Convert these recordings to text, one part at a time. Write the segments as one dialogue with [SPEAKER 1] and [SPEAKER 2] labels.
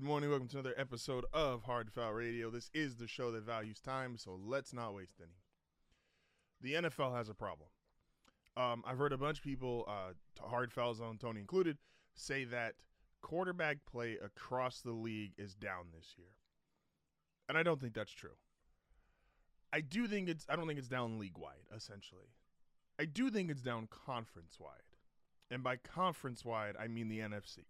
[SPEAKER 1] Good morning. Welcome to another episode of Hard Foul Radio. This is the show that values time, so let's not waste any. The NFL has a problem. Um, I've heard a bunch of people, uh, Hard Foul Zone, Tony included, say that quarterback play across the league is down this year. And I don't think that's true. I do think it's I don't think it's down league wide, essentially. I do think it's down conference wide. And by conference wide, I mean the NFC.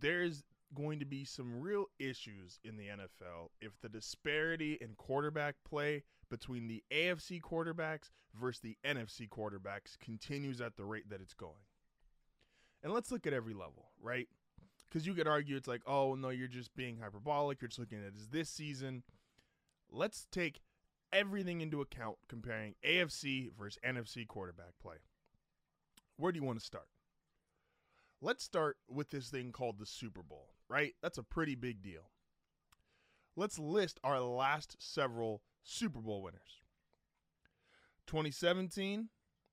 [SPEAKER 1] There's going to be some real issues in the NFL if the disparity in quarterback play between the AFC quarterbacks versus the NFC quarterbacks continues at the rate that it's going. And let's look at every level, right? Because you could argue it's like, oh, no, you're just being hyperbolic. You're just looking at it this season. Let's take everything into account comparing AFC versus NFC quarterback play. Where do you want to start? Let's start with this thing called the Super Bowl, right? That's a pretty big deal. Let's list our last several Super Bowl winners 2017,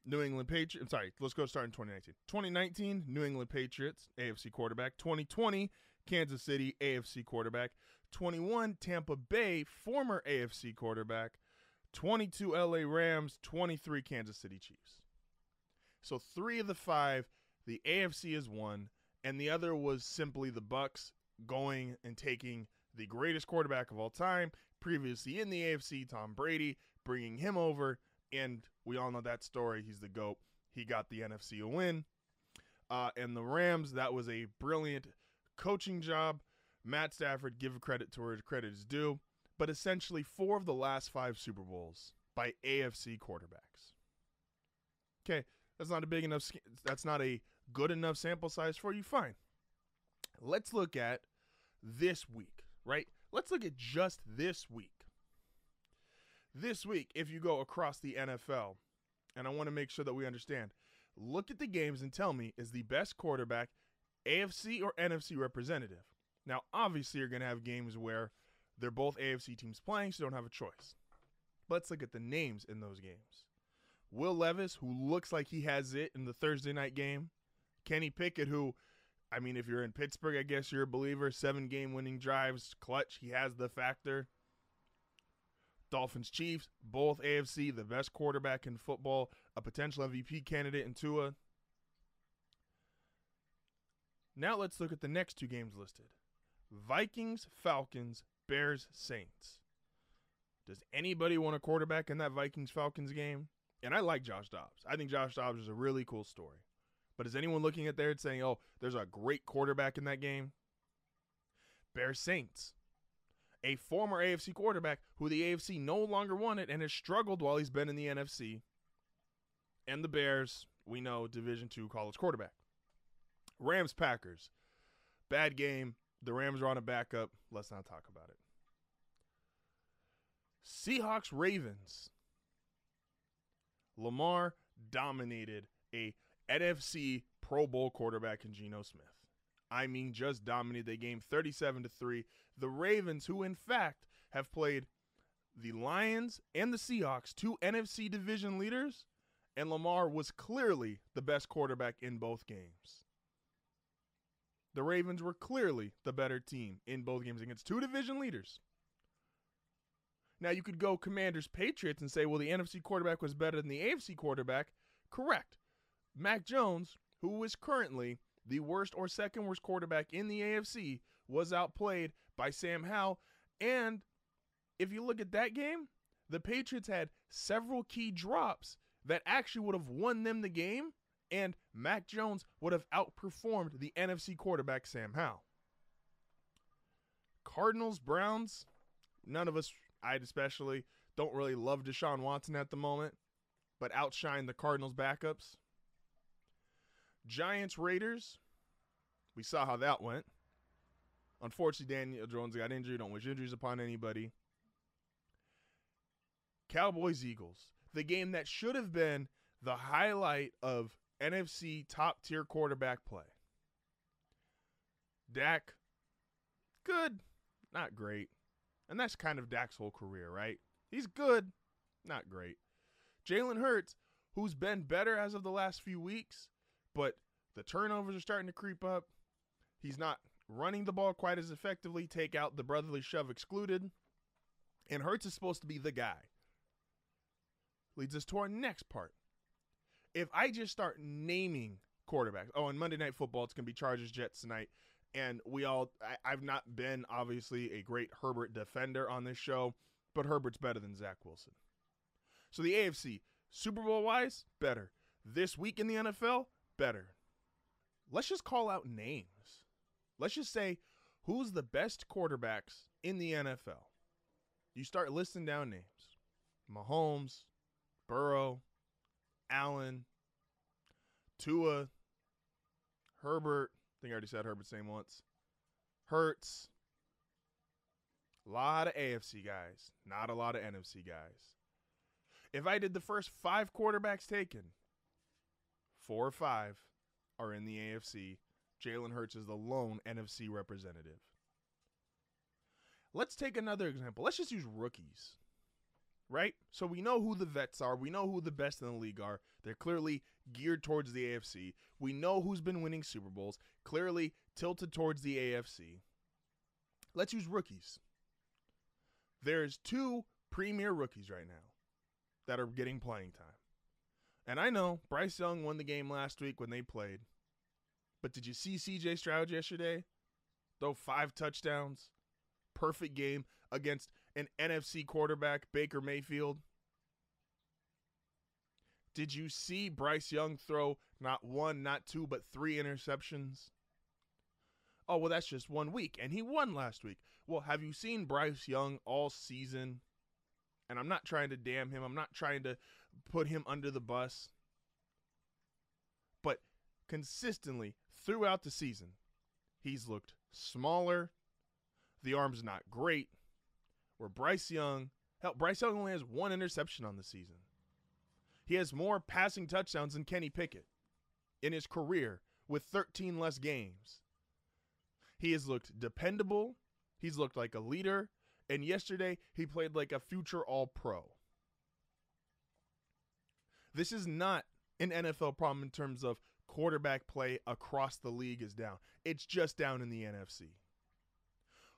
[SPEAKER 1] New England Patriots. I'm sorry, let's go start in 2019. 2019, New England Patriots, AFC quarterback. 2020, Kansas City, AFC quarterback. 21, Tampa Bay, former AFC quarterback. 22, LA Rams. 23, Kansas City Chiefs. So three of the five, the AFC is one, and the other was simply the Bucs going and taking the greatest quarterback of all time, previously in the AFC, Tom Brady, bringing him over, and we all know that story. He's the GOAT. He got the NFC a win. Uh, and the Rams, that was a brilliant coaching job. Matt Stafford, give credit to where credit is due. But essentially, four of the last five Super Bowls by AFC quarterbacks. Okay, that's not a big enough. That's not a good enough sample size for you. Fine. Let's look at this week, right? Let's look at just this week. This week, if you go across the NFL, and I want to make sure that we understand, look at the games and tell me is the best quarterback AFC or NFC representative? Now, obviously, you're going to have games where they're both AFC teams playing, so you don't have a choice. Let's look at the names in those games. Will Levis, who looks like he has it in the Thursday night game. Kenny Pickett, who, I mean, if you're in Pittsburgh, I guess you're a believer. Seven game winning drives, clutch. He has the factor. Dolphins Chiefs, both AFC, the best quarterback in football, a potential MVP candidate in Tua. Now let's look at the next two games listed Vikings, Falcons, Bears, Saints. Does anybody want a quarterback in that Vikings Falcons game? And I like Josh Dobbs. I think Josh Dobbs is a really cool story. But is anyone looking at there and saying, oh, there's a great quarterback in that game? Bears Saints. A former AFC quarterback who the AFC no longer wanted and has struggled while he's been in the NFC. And the Bears, we know, Division two college quarterback. Rams Packers. Bad game. The Rams are on a backup. Let's not talk about it. Seahawks Ravens. Lamar dominated a NFC Pro Bowl quarterback in Geno Smith. I mean, just dominated the game 37 to 3. The Ravens, who in fact have played the Lions and the Seahawks, two NFC division leaders, and Lamar was clearly the best quarterback in both games. The Ravens were clearly the better team in both games against two division leaders. Now you could go Commanders Patriots and say, well, the NFC quarterback was better than the AFC quarterback. Correct. Mac Jones, who is currently the worst or second worst quarterback in the AFC, was outplayed by Sam Howell. And if you look at that game, the Patriots had several key drops that actually would have won them the game, and Mac Jones would have outperformed the NFC quarterback Sam Howell. Cardinals, Browns, none of us I especially don't really love Deshaun Watson at the moment, but outshine the Cardinals backups. Giants Raiders, we saw how that went. Unfortunately, Daniel Jones got injured. Don't wish injuries upon anybody. Cowboys Eagles, the game that should have been the highlight of NFC top tier quarterback play. Dak, good, not great. And that's kind of Dak's whole career, right? He's good, not great. Jalen Hurts, who's been better as of the last few weeks, but the turnovers are starting to creep up. He's not running the ball quite as effectively, take out the brotherly shove excluded. And Hurts is supposed to be the guy. Leads us to our next part. If I just start naming quarterbacks, oh, on Monday Night Football, it's going to be Chargers Jets tonight. And we all, I, I've not been obviously a great Herbert defender on this show, but Herbert's better than Zach Wilson. So the AFC, Super Bowl wise, better. This week in the NFL, better. Let's just call out names. Let's just say who's the best quarterbacks in the NFL. You start listing down names Mahomes, Burrow, Allen, Tua, Herbert. I think I already said Herbert's name once. Hurts. A lot of AFC guys, not a lot of NFC guys. If I did the first five quarterbacks taken, four or five are in the AFC. Jalen Hurts is the lone NFC representative. Let's take another example. Let's just use rookies, right? So we know who the vets are. We know who the best in the league are. They're clearly geared towards the AFC. We know who's been winning Super Bowls, clearly tilted towards the AFC. Let's use rookies. There's two premier rookies right now that are getting playing time. And I know Bryce Young won the game last week when they played. But did you see CJ Stroud yesterday? Throw five touchdowns. Perfect game against an NFC quarterback, Baker Mayfield. Did you see Bryce Young throw not one, not two, but three interceptions? Oh, well, that's just one week. And he won last week. Well, have you seen Bryce Young all season? And I'm not trying to damn him. I'm not trying to put him under the bus. But consistently throughout the season, he's looked smaller. The arm's not great. Where Bryce Young, hell, Bryce Young only has one interception on the season. He has more passing touchdowns than Kenny Pickett in his career with 13 less games. He has looked dependable. He's looked like a leader. And yesterday, he played like a future all pro. This is not an NFL problem in terms of quarterback play across the league is down. It's just down in the NFC.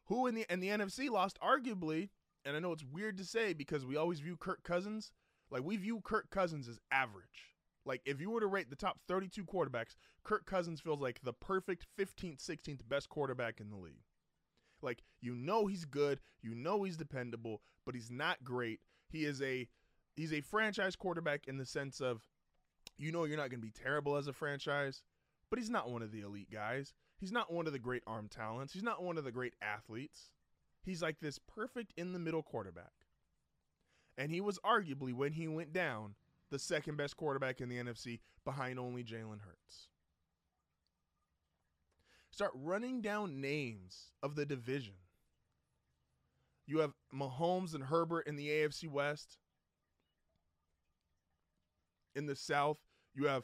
[SPEAKER 1] Who in the and the NFC lost arguably, and I know it's weird to say because we always view Kirk Cousins like we view Kirk Cousins as average. Like if you were to rate the top 32 quarterbacks, Kirk Cousins feels like the perfect 15th, 16th best quarterback in the league. Like you know he's good, you know he's dependable, but he's not great. He is a he's a franchise quarterback in the sense of you know you're not going to be terrible as a franchise, but he's not one of the elite guys. He's not one of the great arm talents. He's not one of the great athletes. He's like this perfect in the middle quarterback. And he was arguably, when he went down, the second best quarterback in the NFC behind only Jalen Hurts. Start running down names of the division. You have Mahomes and Herbert in the AFC West in the South, you have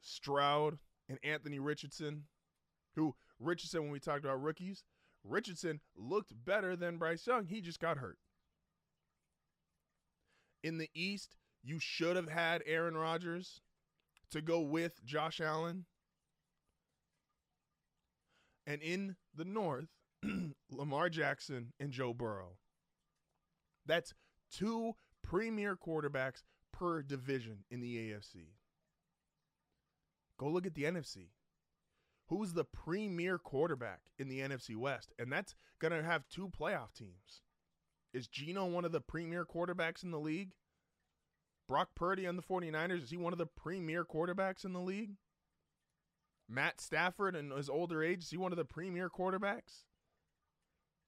[SPEAKER 1] Stroud and Anthony Richardson, who Richardson, when we talked about rookies, Richardson looked better than Bryce Young. He just got hurt. In the East, you should have had Aaron Rodgers to go with Josh Allen. And in the North, Lamar Jackson and Joe Burrow. That's two premier quarterbacks per division in the AFC. Go look at the NFC. Who's the premier quarterback in the NFC West? And that's going to have two playoff teams. Is Geno one of the premier quarterbacks in the league? Brock Purdy on the 49ers, is he one of the premier quarterbacks in the league? Matt Stafford in his older age, is he one of the premier quarterbacks?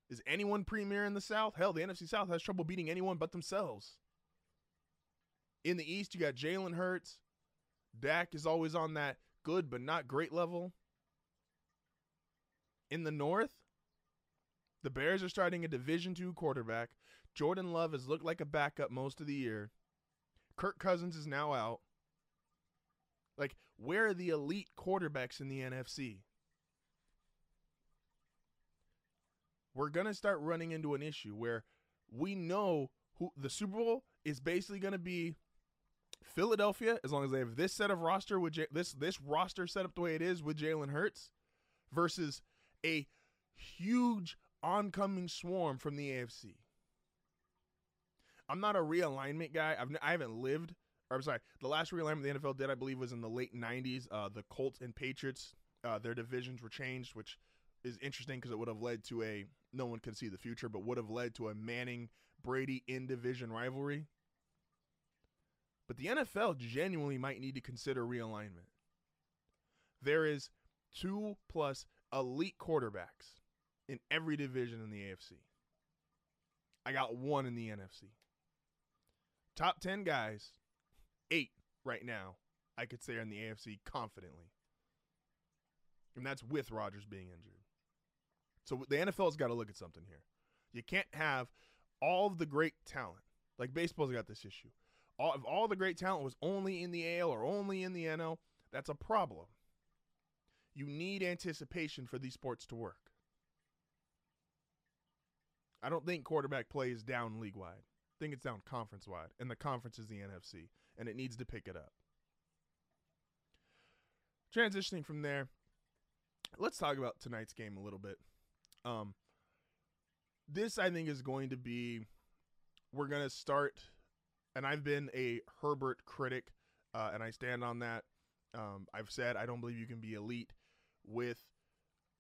[SPEAKER 1] Is anyone premier in the South? Hell, the NFC South has trouble beating anyone but themselves. In the East, you got Jalen Hurts. Dak is always on that good but not great level. In the North, the Bears are starting a Division two quarterback. Jordan Love has looked like a backup most of the year. Kirk Cousins is now out. Like, where are the elite quarterbacks in the NFC? We're going to start running into an issue where we know who the Super Bowl is basically going to be Philadelphia, as long as they have this set of roster with J- this this roster set up the way it is with Jalen Hurts, versus a huge oncoming swarm from the AFC. I'm not a realignment guy. I've n- I haven't lived, or I'm sorry, the last realignment the NFL did, I believe, was in the late 90s. Uh, the Colts and Patriots, uh, their divisions were changed, which is interesting because it would have led to a no one can see the future, but would have led to a Manning Brady in division rivalry. But the NFL genuinely might need to consider realignment. There is two plus elite quarterbacks in every division in the AFC. I got one in the NFC. Top 10 guys, eight right now, I could say are in the AFC confidently. And that's with Rodgers being injured. So the NFL's got to look at something here. You can't have all of the great talent. Like baseball's got this issue. All, if all the great talent was only in the AL or only in the NL, that's a problem. You need anticipation for these sports to work. I don't think quarterback play is down league wide. I think it's down conference wide, and the conference is the NFC, and it needs to pick it up. Transitioning from there, let's talk about tonight's game a little bit. Um, this I think is going to be. We're gonna start, and I've been a Herbert critic, uh, and I stand on that. Um, I've said I don't believe you can be elite with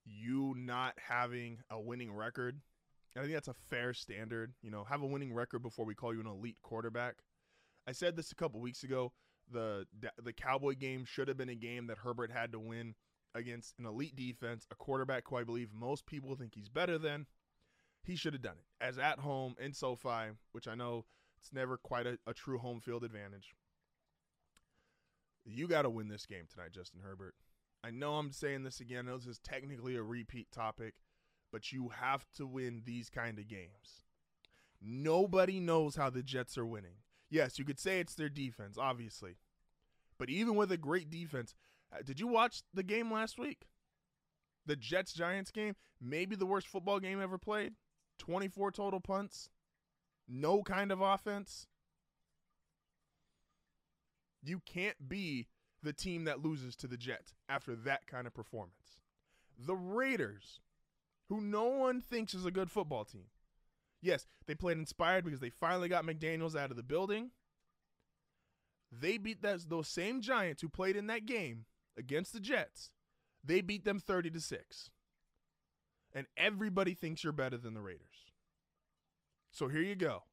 [SPEAKER 1] you not having a winning record. And I think that's a fair standard. You know, have a winning record before we call you an elite quarterback. I said this a couple weeks ago. The the Cowboy game should have been a game that Herbert had to win against an elite defense, a quarterback who I believe most people think he's better than. He should have done it as at home in SoFi, which I know it's never quite a, a true home field advantage. You got to win this game tonight, Justin Herbert. I know I'm saying this again. This is technically a repeat topic, but you have to win these kind of games. Nobody knows how the Jets are winning. Yes, you could say it's their defense, obviously. But even with a great defense, uh, did you watch the game last week? The Jets Giants game, maybe the worst football game ever played. 24 total punts. No kind of offense. You can't be the team that loses to the Jets after that kind of performance. The Raiders, who no one thinks is a good football team. Yes, they played inspired because they finally got McDaniels out of the building. They beat those, those same Giants who played in that game against the Jets, they beat them 30 to 6. And everybody thinks you're better than the Raiders. So here you go.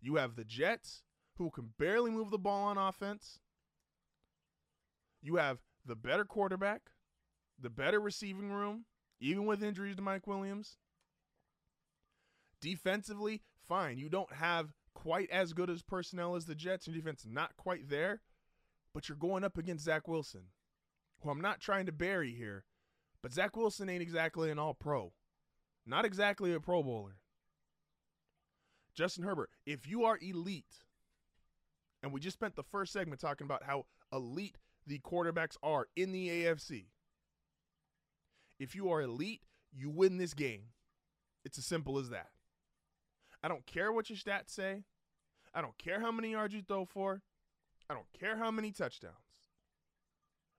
[SPEAKER 1] You have the Jets who can barely move the ball on offense. You have the better quarterback, the better receiving room, even with injuries to Mike Williams. Defensively, fine. You don't have quite as good as personnel as the Jets. Your defense not quite there, but you're going up against Zach Wilson, who I'm not trying to bury here, but Zach Wilson ain't exactly an all pro. Not exactly a pro bowler. Justin Herbert, if you are elite, and we just spent the first segment talking about how elite the quarterbacks are in the AFC. If you are elite, you win this game. It's as simple as that. I don't care what your stats say. I don't care how many yards you throw for. I don't care how many touchdowns.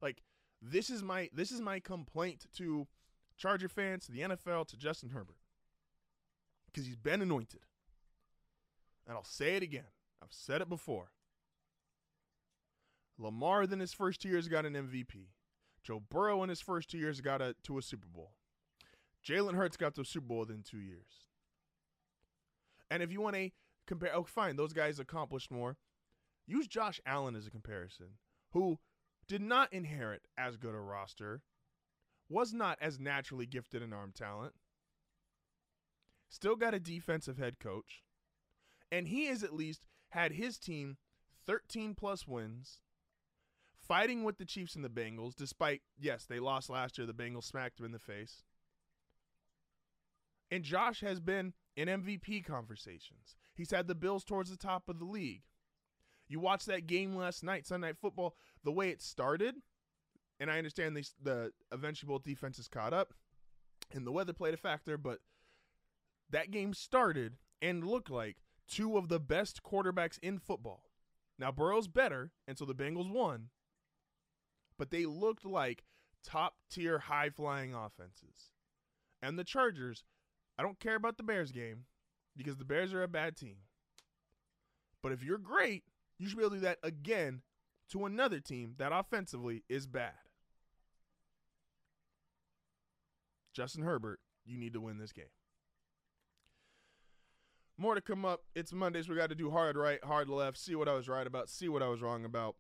[SPEAKER 1] Like this is my this is my complaint to Charger fans, to the NFL, to Justin Herbert. Because he's been anointed. And I'll say it again. I've said it before. Lamar in his first two years got an MVP. Joe Burrow in his first two years got a, to a Super Bowl. Jalen Hurts got to a Super Bowl within two years. And if you want to compare, oh, fine, those guys accomplished more. Use Josh Allen as a comparison, who did not inherit as good a roster, was not as naturally gifted in arm talent, still got a defensive head coach, and he has at least had his team 13 plus wins, fighting with the Chiefs and the Bengals, despite, yes, they lost last year. The Bengals smacked them in the face. And Josh has been in MVP conversations. He's had the Bills towards the top of the league. You watched that game last night, Sunday Night Football, the way it started, and I understand these, the eventually both defenses caught up, and the weather played a factor, but that game started and looked like two of the best quarterbacks in football. Now Burrow's better, and so the Bengals won, but they looked like top tier high flying offenses. and the Chargers, I don't care about the Bears game because the Bears are a bad team. But if you're great, you should be able to do that again to another team that offensively is bad. Justin Herbert, you need to win this game. More to come up. It's Mondays. We got to do hard right, hard left, see what I was right about, see what I was wrong about.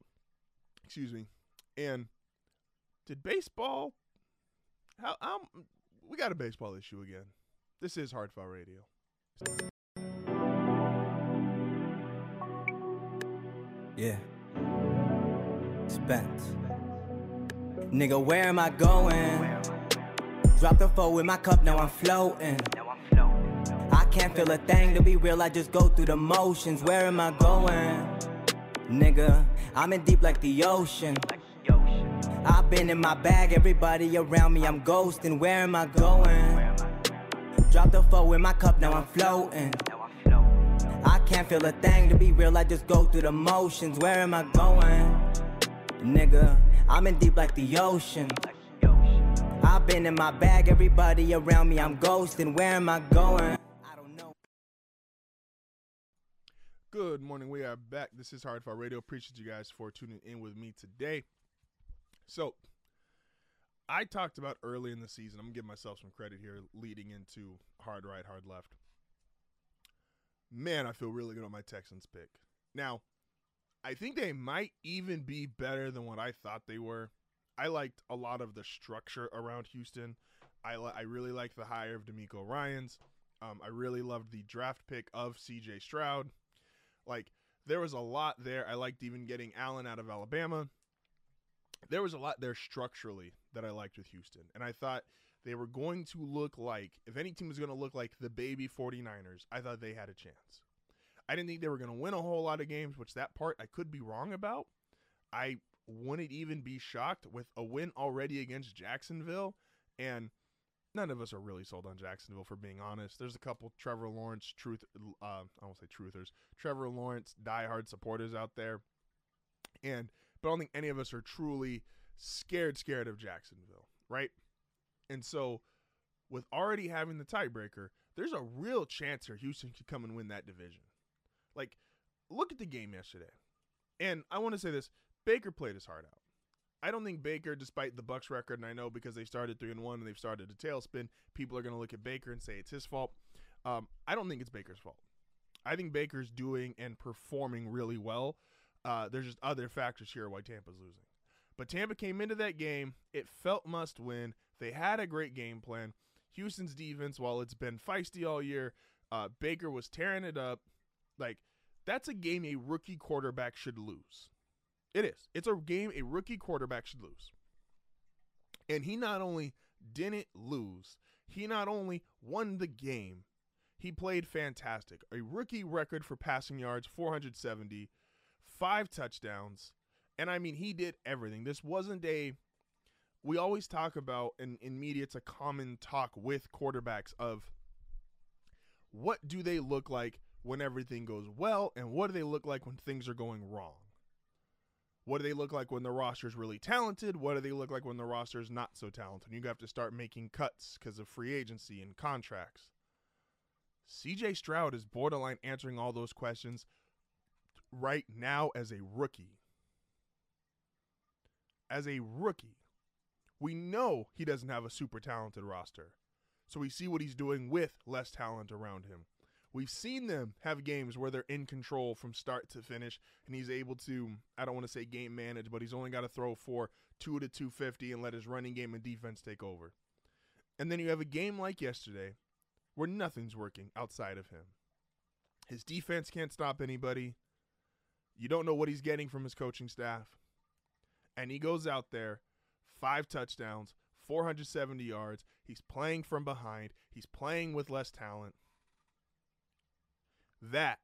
[SPEAKER 1] Excuse me. And did baseball how um we got a baseball issue again. This is Hard Radio.
[SPEAKER 2] Yeah. Spence. Nigga, where am I going? Drop the four in my cup, now I'm floating. Can't feel a thing to be real, I just go through the motions. Where am I going? Nigga, I'm in deep like the ocean. I've been in my bag, everybody around me, I'm ghosting. Where am I going? Drop the four in my cup, now I'm floating. I can't feel a thing to be real, I just go through the motions. Where am I going? Nigga, I'm in deep like the ocean. I've been in my bag, everybody around me, I'm ghosting. Where am I going?
[SPEAKER 1] Good morning. We are back. This is Hard Foul Radio. Appreciate you guys for tuning in with me today. So, I talked about early in the season. I'm gonna give myself some credit here, leading into hard right, hard left. Man, I feel really good on my Texans pick. Now, I think they might even be better than what I thought they were. I liked a lot of the structure around Houston. I li- I really liked the hire of DeMeco Ryans. Um, I really loved the draft pick of C.J. Stroud. Like there was a lot there. I liked even getting Allen out of Alabama. There was a lot there structurally that I liked with Houston, and I thought they were going to look like if any team was going to look like the baby 49ers, I thought they had a chance. I didn't think they were going to win a whole lot of games, which that part I could be wrong about. I wouldn't even be shocked with a win already against Jacksonville. And none of us are really sold on Jacksonville, for being honest. There's a couple Trevor Lawrence truth, uh, I won't say truthers, Trevor Lawrence diehard supporters out there. And, but I don't think any of us are truly scared, scared of Jacksonville, right? And so, with already having the tiebreaker, there's a real chance here Houston could come and win that division. Like, look at the game yesterday. And I want to say this Baker played his heart out. I don't think Baker, despite the Bucs record, and I know because they started three and one and they've started a tailspin, people are going to look at Baker and say it's his fault. Um, I don't think it's Baker's fault. I think Baker's doing and performing really well. Uh, there's just other factors here why Tampa's losing. But Tampa came into that game. It felt must win. They had a great game plan. Houston's defense, while it's been feisty all year, uh, Baker was tearing it up. Like, that's a game a rookie quarterback should lose. It is. It's a game a rookie quarterback should lose. And he not only didn't lose, he not only won the game, he played fantastic. A rookie record for passing yards, 470, five touchdowns. And I mean, he did everything. This wasn't a. We always talk about, and in media, it's a common talk with quarterbacks of what do they look like when everything goes well, and what do they look like when things are going wrong? What do they look like when the roster is really talented? What do they look like when the roster is not so talented? You have to start making cuts because of free agency and contracts. CJ Stroud is borderline answering all those questions right now as a rookie. As a rookie, we know he doesn't have a super talented roster. So we see what he's doing with less talent around him. We've seen them have games where they're in control from start to finish, and he's able to, I don't want to say game manage, but he's only got to throw for two to 250 and let his running game and defense take over. And then you have a game like yesterday where nothing's working outside of him. His defense can't stop anybody. You don't know what he's getting from his coaching staff. And he goes out there, five touchdowns, 470 yards. He's playing from behind, he's playing with less talent. That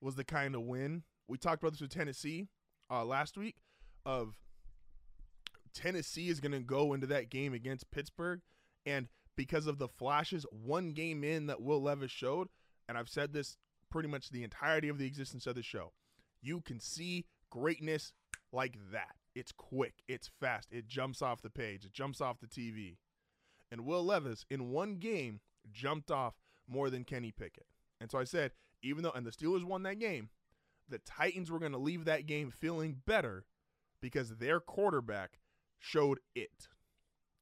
[SPEAKER 1] was the kind of win. We talked about this with Tennessee uh, last week of Tennessee is going to go into that game against Pittsburgh and because of the flashes one game in that Will Levis showed and I've said this pretty much the entirety of the existence of the show. You can see greatness like that. It's quick, it's fast, it jumps off the page, it jumps off the TV. And Will Levis in one game jumped off more than Kenny Pickett. And so I said, even though, and the Steelers won that game, the Titans were going to leave that game feeling better because their quarterback showed it.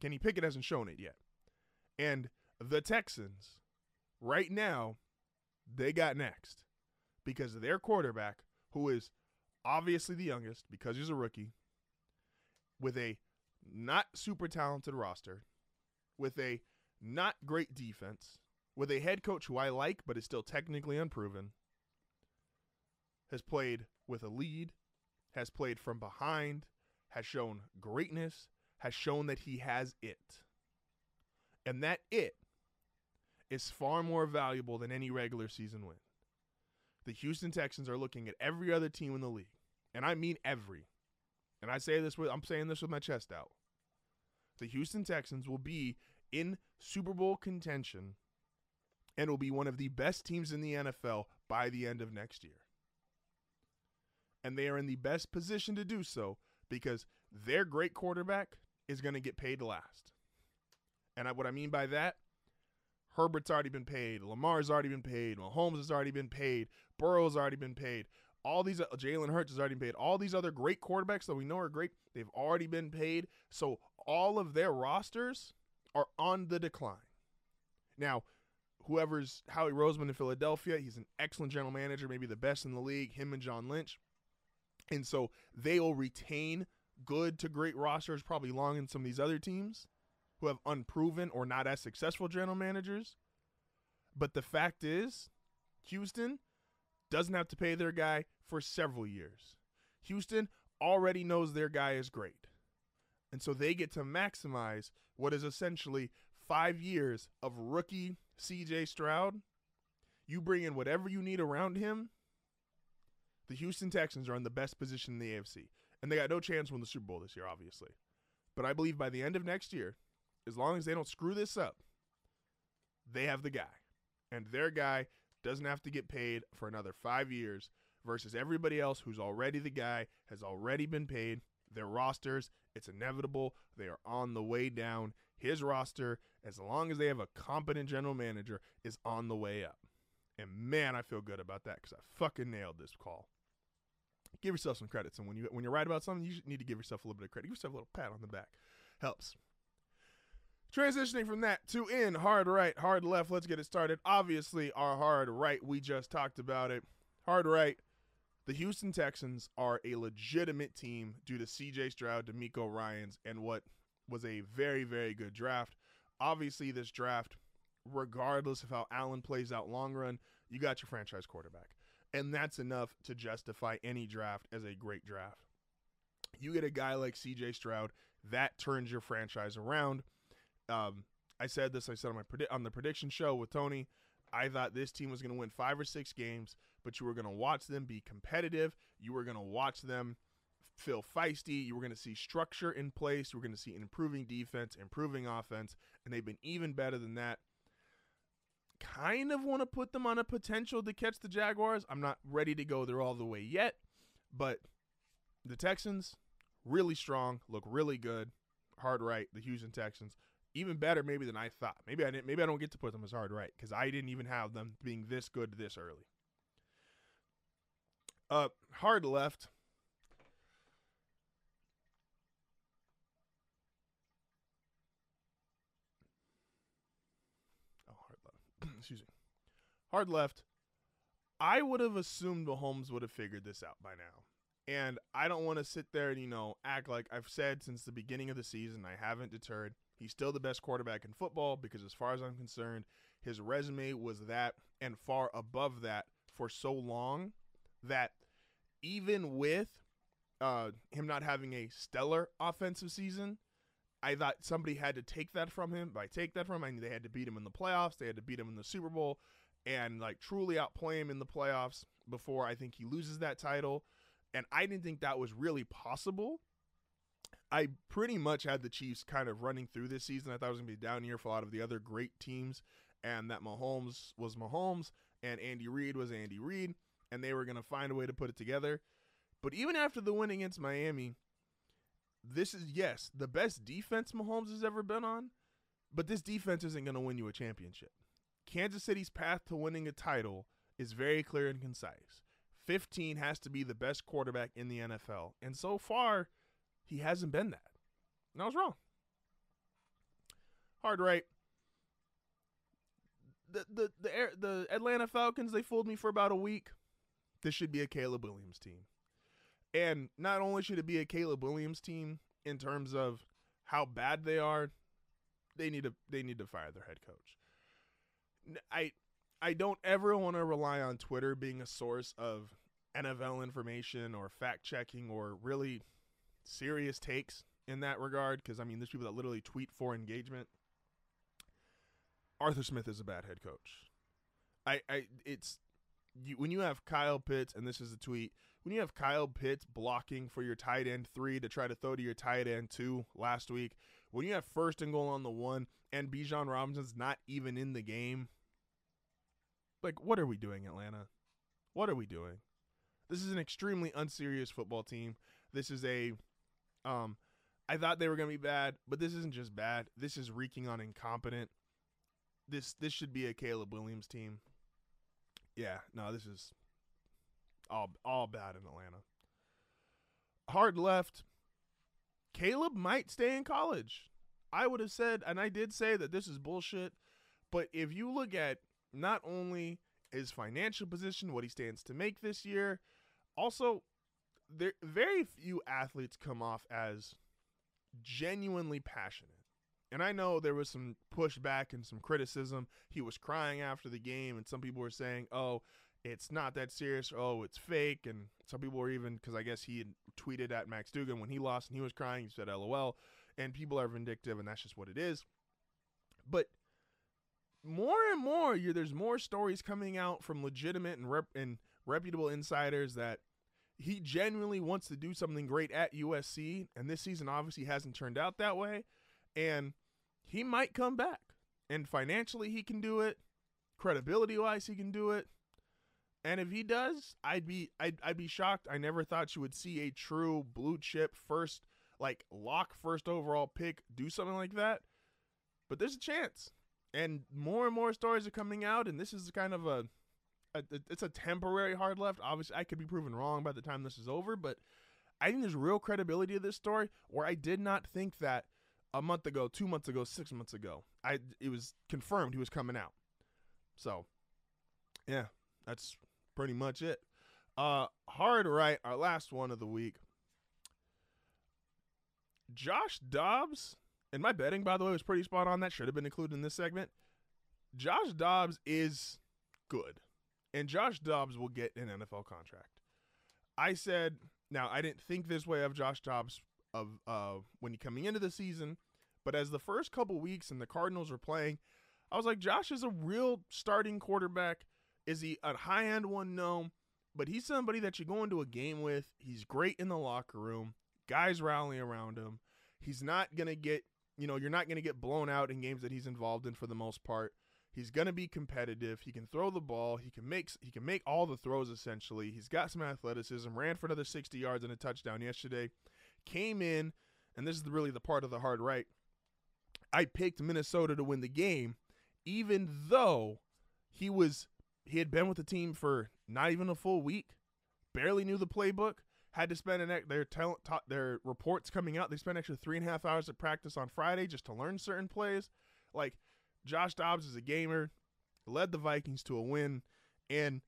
[SPEAKER 1] Kenny Pickett hasn't shown it yet. And the Texans, right now, they got next because their quarterback, who is obviously the youngest because he's a rookie, with a not super talented roster, with a not great defense, with a head coach who I like but is still technically unproven, has played with a lead, has played from behind, has shown greatness, has shown that he has it. And that it is far more valuable than any regular season win. The Houston Texans are looking at every other team in the league, and I mean every. And I say this with I'm saying this with my chest out. The Houston Texans will be in Super Bowl contention and will be one of the best teams in the NFL by the end of next year. And they are in the best position to do so because their great quarterback is going to get paid last. And I, what I mean by that, Herbert's already been paid, Lamar's already been paid, Mahomes has already been paid, Burrow's already been paid. All these Jalen Hurts has already been paid. All these other great quarterbacks that we know are great, they've already been paid. So all of their rosters are on the decline. Now, whoever's Howie Roseman in Philadelphia, he's an excellent general manager, maybe the best in the league, him and John Lynch. And so they will retain good to great rosters, probably long in some of these other teams who have unproven or not as successful general managers. But the fact is, Houston doesn't have to pay their guy for several years. Houston already knows their guy is great. And so they get to maximize what is essentially five years of rookie CJ Stroud. You bring in whatever you need around him. The Houston Texans are in the best position in the AFC. And they got no chance to win the Super Bowl this year, obviously. But I believe by the end of next year, as long as they don't screw this up, they have the guy. And their guy doesn't have to get paid for another five years versus everybody else who's already the guy, has already been paid. Their rosters, it's inevitable. They are on the way down. His roster, as long as they have a competent general manager, is on the way up. And man, I feel good about that because I fucking nailed this call give yourself some credits. And when you when you're right about something, you need to give yourself a little bit of credit. Give yourself a little pat on the back. Helps. Transitioning from that to in hard right, hard left. Let's get it started. Obviously, our hard right, we just talked about it. Hard right, the Houston Texans are a legitimate team due to CJ Stroud, DeMeco Ryans, and what was a very, very good draft. Obviously, this draft, regardless of how Allen plays out long run, you got your franchise quarterback. And that's enough to justify any draft as a great draft. You get a guy like CJ Stroud, that turns your franchise around. Um, I said this, I said on my predi- on the prediction show with Tony. I thought this team was going to win five or six games, but you were going to watch them be competitive. You were going to watch them feel feisty. You were going to see structure in place. Were going to see improving defense, improving offense, and they've been even better than that kind of want to put them on a potential to catch the Jaguars. I'm not ready to go there all the way yet, but the Texans really strong, look really good. Hard right, the Houston Texans even better maybe than I thought. Maybe I didn't. Maybe I don't get to put them as hard right because I didn't even have them being this good this early. Uh, hard left. Excuse me, hard left. I would have assumed Mahomes would have figured this out by now. And I don't want to sit there and, you know, act like I've said since the beginning of the season, I haven't deterred. He's still the best quarterback in football because, as far as I'm concerned, his resume was that and far above that for so long that even with uh, him not having a stellar offensive season, I thought somebody had to take that from him. By take that from him, I they had to beat him in the playoffs. They had to beat him in the Super Bowl and like truly outplay him in the playoffs before I think he loses that title. And I didn't think that was really possible. I pretty much had the Chiefs kind of running through this season. I thought it was going to be down here for a lot of the other great teams, and that Mahomes was Mahomes and Andy Reid was Andy Reid, and they were going to find a way to put it together. But even after the win against Miami, this is yes the best defense Mahomes has ever been on, But this defense isn't going to win you a championship. Kansas City's path to winning a title is very clear and concise. 15 has to be the best quarterback in the NFL. And so far, he hasn't been that. And I was wrong. Hard right. The the the the Atlanta Falcons they fooled me for about a week. This should be a Caleb Williams team. And not only should it be a Caleb Williams team in terms of how bad they are, they need to they need to fire their head coach. I I don't ever want to rely on Twitter being a source of NFL information or fact checking or really serious takes in that regard because I mean there's people that literally tweet for engagement. Arthur Smith is a bad head coach. I I it's you, when you have Kyle Pitts and this is a tweet when you have Kyle Pitts blocking for your tight end three to try to throw to your tight end two last week, when you have first and goal on the one and Bijan Robinson's not even in the game, like what are we doing, Atlanta? What are we doing? This is an extremely unserious football team. This is a um I thought they were to be bad, but this isn't just bad. This is reeking on incompetent. This this should be a Caleb Williams team. Yeah, no, this is all all bad in Atlanta. Hard left. Caleb might stay in college. I would have said, and I did say that this is bullshit. But if you look at not only his financial position, what he stands to make this year, also there very few athletes come off as genuinely passionate. And I know there was some pushback and some criticism. He was crying after the game, and some people were saying, "Oh, it's not that serious. Oh, it's fake." And some people were even because I guess he had tweeted at Max Duggan when he lost and he was crying. He said, "LOL." And people are vindictive, and that's just what it is. But more and more, there's more stories coming out from legitimate and, rep- and reputable insiders that he genuinely wants to do something great at USC, and this season obviously hasn't turned out that way. And he might come back, and financially he can do it, credibility wise he can do it. And if he does, I'd be I'd, I'd be shocked. I never thought you would see a true blue chip first like lock first overall pick do something like that. But there's a chance. And more and more stories are coming out and this is kind of a a, it's a temporary hard left. Obviously, I could be proven wrong by the time this is over, but I think there's real credibility to this story where I did not think that a month ago, two months ago, six months ago. I it was confirmed he was coming out. So, yeah, that's pretty much it. Uh, hard right, our last one of the week. Josh Dobbs, and my betting, by the way, was pretty spot on. That should have been included in this segment. Josh Dobbs is good and Josh Dobbs will get an NFL contract. I said, now I didn't think this way of Josh Dobbs of uh, when he coming into the season, but as the first couple weeks and the Cardinals were playing, I was like, Josh is a real starting quarterback. Is he a high end one? No, but he's somebody that you go into a game with. He's great in the locker room. Guys rally around him. He's not gonna get, you know, you're not gonna get blown out in games that he's involved in for the most part. He's going to be competitive. He can throw the ball. He can make he can make all the throws essentially. He's got some athleticism. Ran for another 60 yards and a touchdown yesterday. Came in, and this is really the part of the hard right. I picked Minnesota to win the game, even though he was he had been with the team for not even a full week, barely knew the playbook. Had to spend an their talent their reports coming out. They spent extra three and a half hours of practice on Friday just to learn certain plays. Like Josh Dobbs is a gamer, led the Vikings to a win, and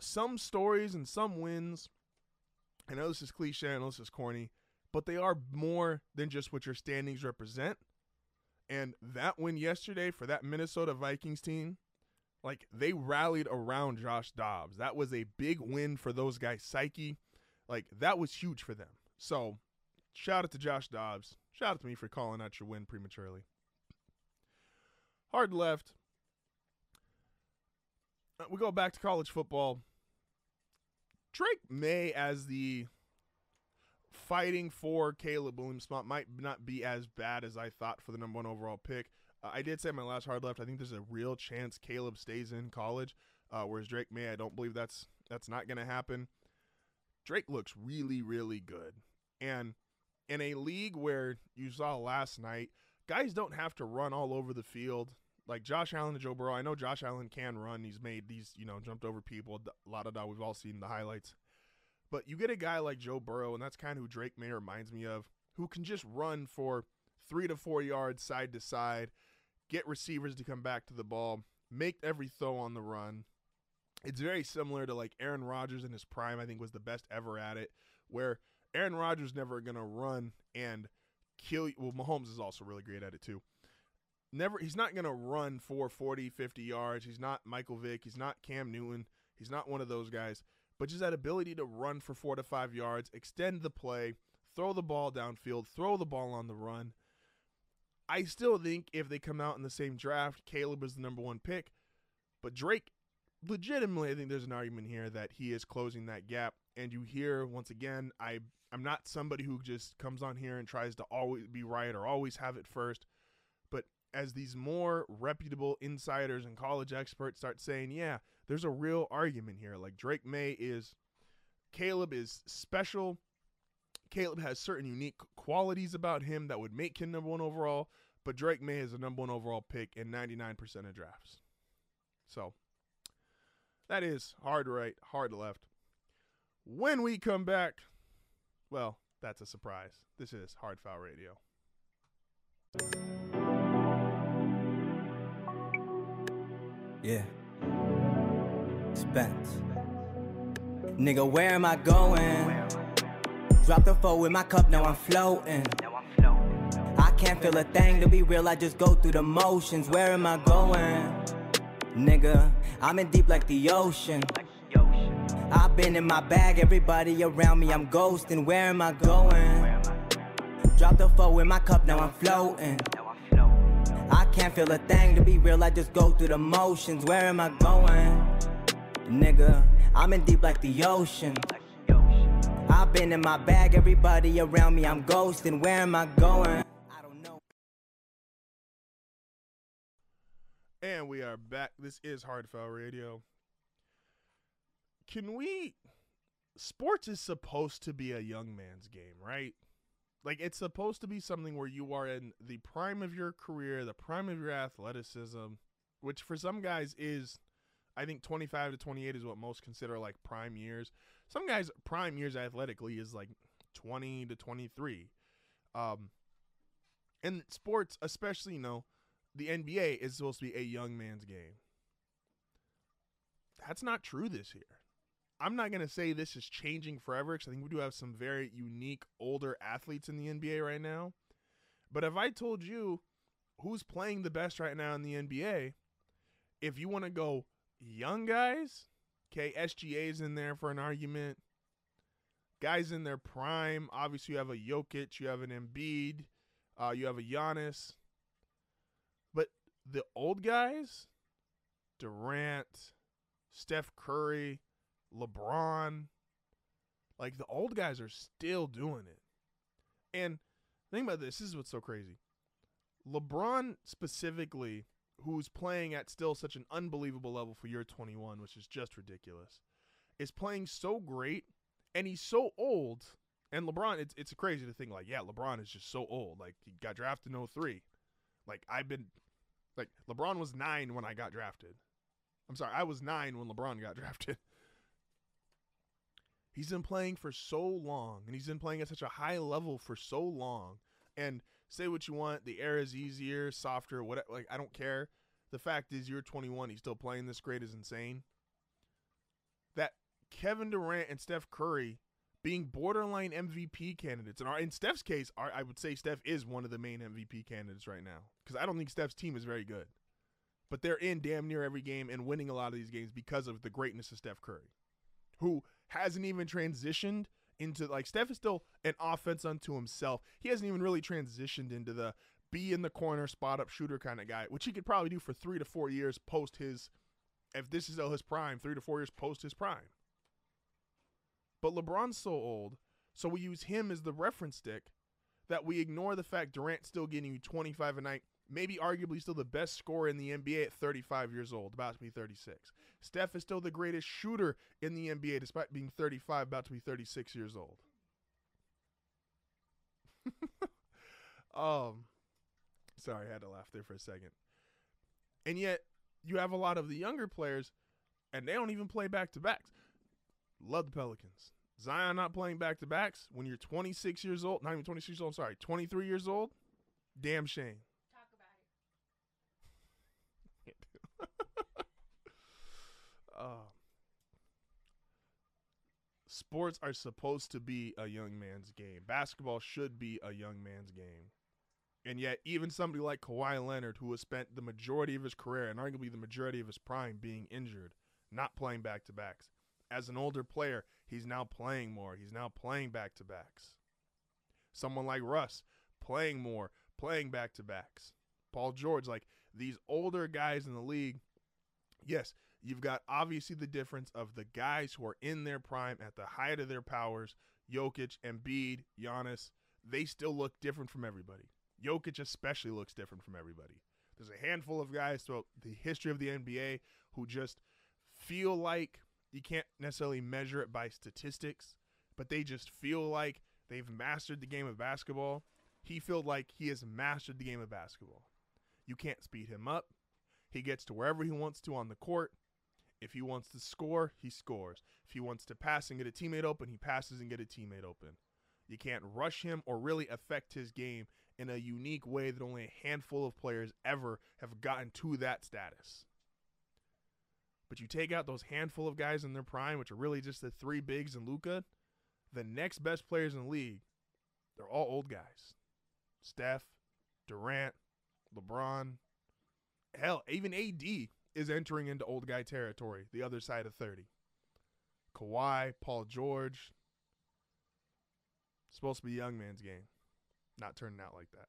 [SPEAKER 1] some stories and some wins. I know this is cliche, I know this is corny, but they are more than just what your standings represent. And that win yesterday for that Minnesota Vikings team, like they rallied around Josh Dobbs. That was a big win for those guys' psyche. Like that was huge for them. So shout out to Josh Dobbs. Shout out to me for calling out your win prematurely. Hard left. Uh, we go back to college football. Drake Maye as the fighting for Caleb Williams spot might not be as bad as I thought for the number one overall pick. Uh, I did say my last hard left. I think there's a real chance Caleb stays in college, uh, whereas Drake Maye, I don't believe that's that's not going to happen. Drake looks really, really good, and in a league where you saw last night guys don't have to run all over the field. Like Josh Allen and Joe Burrow, I know Josh Allen can run. He's made these, you know, jumped over people. A lot of that we've all seen the highlights. But you get a guy like Joe Burrow, and that's kind of who Drake Maye reminds me of, who can just run for three to four yards side to side, get receivers to come back to the ball, make every throw on the run. It's very similar to like Aaron Rodgers in his prime, I think was the best ever at it, where Aaron Rodgers never going to run and kill you. Well, Mahomes is also really great at it too. Never he's not going to run for 40, 50 yards. He's not Michael Vick, he's not Cam Newton. He's not one of those guys, but just that ability to run for 4 to 5 yards, extend the play, throw the ball downfield, throw the ball on the run. I still think if they come out in the same draft, Caleb is the number 1 pick, but Drake legitimately, I think there's an argument here that he is closing that gap. And you hear once again, I I'm not somebody who just comes on here and tries to always be right or always have it first. But as these more reputable insiders and college experts start saying, yeah, there's a real argument here. Like Drake Maye is Caleb is special. Caleb has certain unique qualities about him that would make him number one overall, but Drake Maye is a number one overall pick in 99% of drafts. So that is hard right, hard left. When we come back, well, that's a surprise. This is Hard Foul Radio.
[SPEAKER 2] Yeah. Spence. Nigga, where am I going? Drop the four in my cup, now I'm floating. I can't feel a thing to be real, I just go through the motions. Where am I going? Nigga, I'm in deep like the ocean. I've been in my bag, everybody around me, I'm ghosting. Where am I going? Drop the four in my cup, now I'm floating. I can't feel a thing to be real, I just go through the motions. Where am I going? Nigga, I'm in deep like the ocean. I've been in my bag, everybody around me, I'm ghosting. Where am I going? I don't know.
[SPEAKER 1] And we are back. This is Hard Foul Radio. Can we? Sports is supposed to be a young man's game, right? Like it's supposed to be something where you are in the prime of your career, the prime of your athleticism, which for some guys is, I think, 25 to 28 is what most consider like prime years. Some guys' prime years athletically is like 20 to 23. Um, and sports, especially, you know, the NBA is supposed to be a young man's game. That's not true this year. I'm not going to say this is changing forever because I think we do have some very unique older athletes in the NBA right now. But if I told you who's playing the best right now in the NBA, if you want to go young guys, okay, SGA's in there for an argument. Guys in their prime, obviously you have a Jokic, you have an Embiid, uh, you have a Giannis But the old guys, Durant, Steph Curry, LeBron, like the old guys are still doing it. And think about this, this is what's so crazy. LeBron specifically, who's playing at still such an unbelievable level for year 21, which is just ridiculous, is playing so great and he's so old. And LeBron, it's it's crazy to think like, yeah, LeBron is just so old. Like he got drafted in 03. Like I've been like LeBron was nine when I got drafted. I'm sorry, I was nine when LeBron got drafted. He's been playing for so long, and he's been playing at such a high level for so long. And say what you want, the air is easier, softer, whatever. Like I don't care. The fact is, you're 21. He's still playing this great is insane. That Kevin Durant and Steph Curry being borderline MVP candidates. And in Steph's case, I would say Steph is one of the main MVP candidates right now because I don't think Steph's team is very good. But they're in damn near every game and winning a lot of these games because of the greatness of Steph Curry, who hasn't even transitioned into like Steph is still an offense unto himself. He hasn't even really transitioned into the be in the corner, spot up shooter kind of guy, which he could probably do for three to four years post his, if this is his prime, three to four years post his prime. But LeBron's so old, so we use him as the reference stick that we ignore the fact Durant's still getting you 25 a night, maybe arguably still the best scorer in the NBA at 35 years old, about to be 36. Steph is still the greatest shooter in the NBA despite being 35, about to be 36 years old. um Sorry, I had to laugh there for a second. And yet, you have a lot of the younger players, and they don't even play back to backs. Love the Pelicans. Zion not playing back to backs when you're 26 years old, not even 26 years old, sorry, 23 years old. Damn shame.
[SPEAKER 3] Talk about it.
[SPEAKER 1] Uh, sports are supposed to be a young man's game. Basketball should be a young man's game. And yet, even somebody like Kawhi Leonard, who has spent the majority of his career and arguably the majority of his prime being injured, not playing back to backs. As an older player, he's now playing more. He's now playing back to backs. Someone like Russ, playing more, playing back to backs. Paul George, like these older guys in the league, yes, you've got obviously the difference of the guys who are in their prime at the height of their powers, Jokic, Embiid, Giannis, they still look different from everybody. Jokic especially looks different from everybody. There's a handful of guys throughout the history of the NBA who just feel like you can't necessarily measure it by statistics, but they just feel like they've mastered the game of basketball. He feels like he has mastered the game of basketball. You can't speed him up. He gets to wherever he wants to on the court. If he wants to score, he scores. If he wants to pass and get a teammate open, he passes and get a teammate open. You can't rush him or really affect his game in a unique way that only a handful of players ever have gotten to that status. But you take out those handful of guys in their prime, which are really just the three bigs and Luka, the next best players in the league, they're all old guys. Steph, Durant, LeBron, hell, even AD is entering into old guy territory, the other side of 30. Kawhi, Paul George. Supposed to be young man's game. Not turning out like that.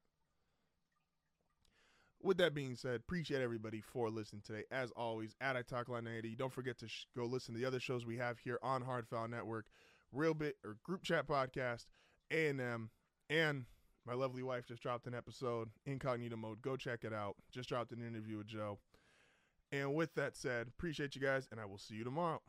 [SPEAKER 1] With that being said, appreciate everybody for listening today. As always, at I Talk Line 90. Don't forget to sh- go listen to the other shows we have here on Hard Foul Network, Real Bit or Group Chat Podcast, A&M, and my lovely wife just dropped an episode, Incognito Mode. Go check it out. Just dropped an interview with Joe. And with that said, appreciate you guys, and I will see you tomorrow.